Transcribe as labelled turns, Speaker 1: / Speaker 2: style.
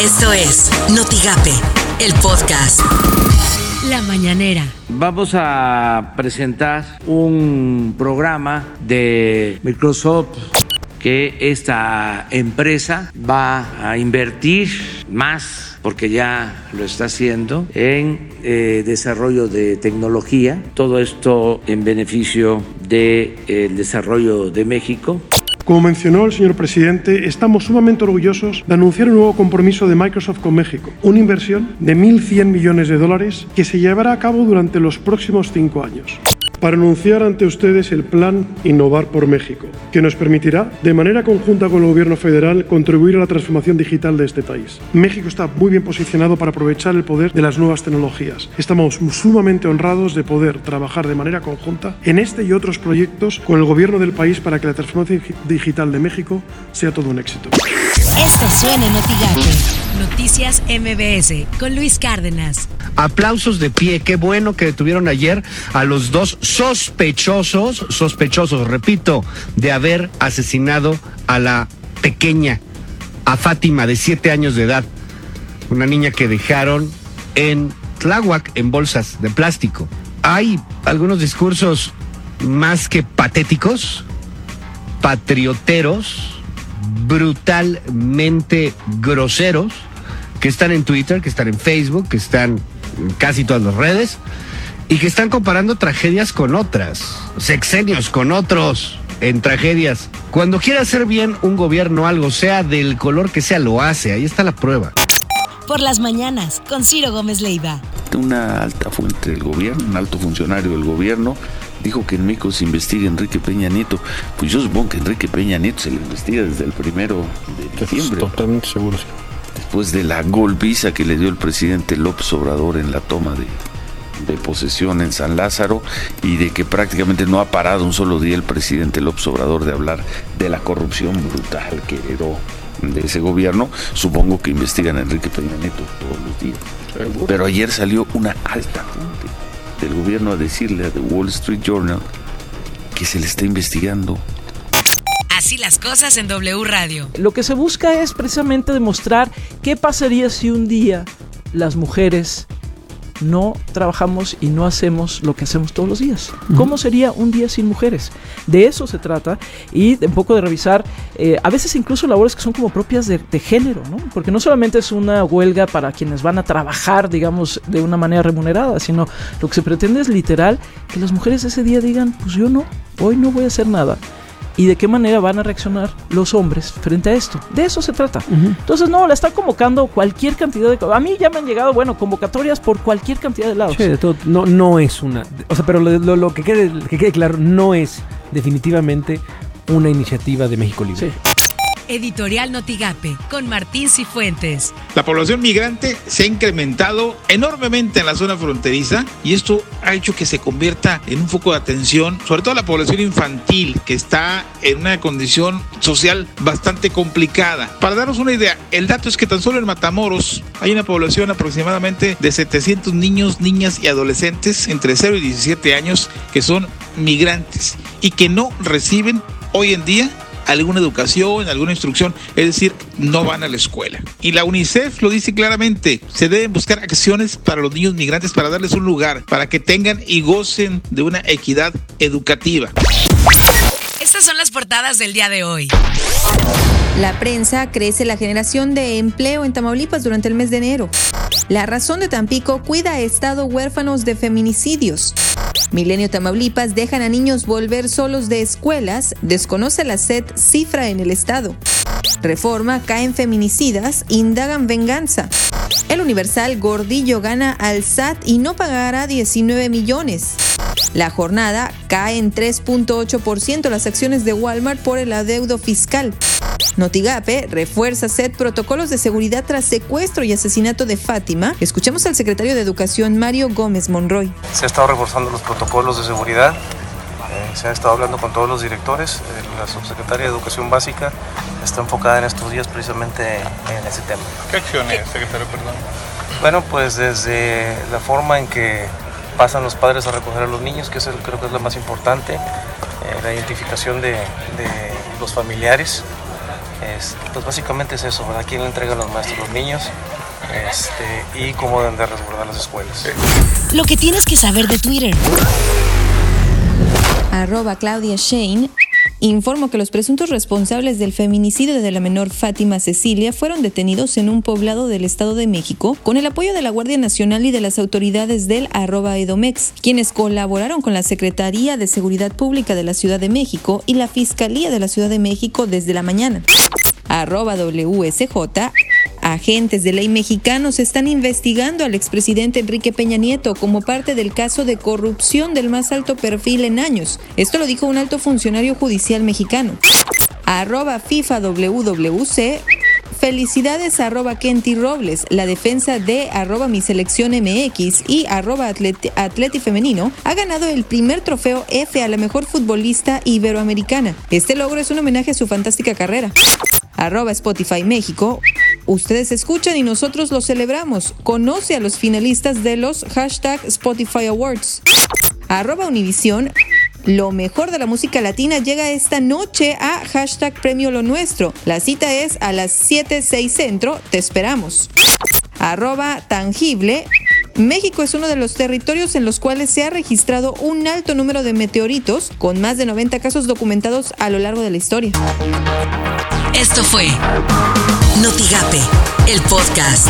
Speaker 1: Esto es Notigape, el podcast. La mañanera.
Speaker 2: Vamos a presentar un programa de Microsoft que esta empresa va a invertir más, porque ya lo está haciendo, en eh, desarrollo de tecnología, todo esto en beneficio del desarrollo de México.
Speaker 3: Como mencionó el señor presidente, estamos sumamente orgullosos de anunciar un nuevo compromiso de Microsoft con México, una inversión de 1.100 millones de dólares que se llevará a cabo durante los próximos cinco años para anunciar ante ustedes el plan Innovar por México, que nos permitirá, de manera conjunta con el Gobierno federal, contribuir a la transformación digital de este país. México está muy bien posicionado para aprovechar el poder de las nuevas tecnologías. Estamos sumamente honrados de poder trabajar de manera conjunta en este y otros proyectos con el Gobierno del país para que la transformación digital de México sea todo un éxito.
Speaker 1: Esto suena en MBS con Luis Cárdenas.
Speaker 4: Aplausos de pie. Qué bueno que detuvieron ayer a los dos sospechosos, sospechosos, repito, de haber asesinado a la pequeña, a Fátima, de siete años de edad. Una niña que dejaron en Tláhuac en bolsas de plástico. Hay algunos discursos más que patéticos, patrioteros, brutalmente groseros, que están en Twitter, que están en Facebook, que están en casi todas las redes, y que están comparando tragedias con otras, sexenios con otros en tragedias. Cuando quiere hacer bien un gobierno algo, sea del color que sea, lo hace. Ahí está la prueba.
Speaker 1: Por las mañanas, con Ciro Gómez Leiva.
Speaker 5: Una alta fuente del gobierno, un alto funcionario del gobierno, dijo que en México se investiga Enrique Peña Nieto. Pues yo supongo que Enrique Peña Nieto se le investiga desde el primero de diciembre.
Speaker 3: Totalmente seguro, sí.
Speaker 5: Después de la golpiza que le dio el presidente López Obrador en la toma de, de posesión en San Lázaro y de que prácticamente no ha parado un solo día el presidente López Obrador de hablar de la corrupción brutal que heredó de ese gobierno, supongo que investigan a Enrique Peña Nieto todos los días. Pero ayer salió una alta fuente del gobierno a decirle a The Wall Street Journal que se le está investigando.
Speaker 1: Así las cosas en W Radio.
Speaker 6: Lo que se busca es precisamente demostrar qué pasaría si un día las mujeres no trabajamos y no hacemos lo que hacemos todos los días. ¿Cómo sería un día sin mujeres? De eso se trata y de un poco de revisar, eh, a veces incluso labores que son como propias de, de, género, ¿no? Porque no solamente es una huelga para quienes van a trabajar, digamos, de una manera remunerada, sino lo que se pretende es literal que las mujeres ese día digan, pues yo no, hoy no voy a hacer nada y de qué manera van a reaccionar los hombres frente a esto. De eso se trata. Uh -huh. Entonces, no, la están convocando cualquier cantidad de... A mí ya me han llegado, bueno, convocatorias por cualquier cantidad de lados.
Speaker 7: Sí, de todo. No, no es una... O sea, pero lo, lo, lo que, quede, que quede claro, no es definitivamente una iniciativa de México Libre.
Speaker 1: Sí. Editorial Notigape con Martín Cifuentes.
Speaker 8: La población migrante se ha incrementado enormemente en la zona fronteriza y esto ha hecho que se convierta en un foco de atención, sobre todo la población infantil que está en una condición social bastante complicada. Para darnos una idea, el dato es que tan solo en Matamoros hay una población aproximadamente de 700 niños, niñas y adolescentes entre 0 y 17 años que son migrantes y que no reciben hoy en día alguna educación, alguna instrucción, es decir, no van a la escuela. Y la UNICEF lo dice claramente, se deben buscar acciones para los niños migrantes para darles un lugar, para que tengan y gocen de una equidad educativa.
Speaker 1: Estas son las portadas del día de hoy.
Speaker 9: La prensa crece la generación de empleo en Tamaulipas durante el mes de enero. La razón de Tampico cuida a estado huérfanos de feminicidios. Milenio Tamaulipas dejan a niños volver solos de escuelas, desconoce la SED cifra en el estado. Reforma caen feminicidas, indagan venganza. El Universal Gordillo gana al SAT y no pagará 19 millones. La jornada cae en 3.8% las acciones de Walmart por el adeudo fiscal. Notigape refuerza SED protocolos de seguridad tras secuestro y asesinato de Fátima. Escuchemos al secretario de Educación Mario Gómez Monroy.
Speaker 10: Se ha estado reforzando los protocolos de seguridad. Eh, se ha estado hablando con todos los directores. Eh, la subsecretaria de Educación Básica está enfocada en estos días precisamente en ese tema.
Speaker 11: ¿Qué acciones, secretario, perdón?
Speaker 10: Bueno, pues desde la forma en que pasan los padres a recoger a los niños, que es el, creo que es la más importante, eh, la identificación de, de los familiares, Es, pues básicamente es eso, ¿verdad? ¿Quién le entrega a los maestros? Los niños. Este, y cómo deben de resguardar las escuelas.
Speaker 1: Lo que tienes que saber de Twitter.
Speaker 9: Arroba Claudia Shane informó que los presuntos responsables del feminicidio de la menor Fátima Cecilia fueron detenidos en un poblado del Estado de México con el apoyo de la Guardia Nacional y de las autoridades del arroba Edomex, quienes colaboraron con la Secretaría de Seguridad Pública de la Ciudad de México y la Fiscalía de la Ciudad de México desde la mañana. Arroba WSJ Agentes de ley mexicanos están investigando al expresidente Enrique Peña Nieto como parte del caso de corrupción del más alto perfil en años. Esto lo dijo un alto funcionario judicial mexicano. Arroba FIFA WWC Felicidades arroba Kenty Robles, la defensa de arroba mi selección MX y arroba atleti, femenino ha ganado el primer trofeo F a la mejor futbolista iberoamericana. Este logro es un homenaje a su fantástica carrera. Arroba Spotify México. Ustedes escuchan y nosotros lo celebramos. Conoce a los finalistas de los hashtag Spotify Awards. Arroba Univision. Lo mejor de la música latina llega esta noche a hashtag Premio Lo Nuestro. La cita es a las 7.6 centro. Te esperamos. Arroba Tangible. México es uno de los territorios en los cuales se ha registrado un alto número de meteoritos, con más de 90 casos documentados a lo largo de la historia.
Speaker 1: Esto fue Notigape, el podcast.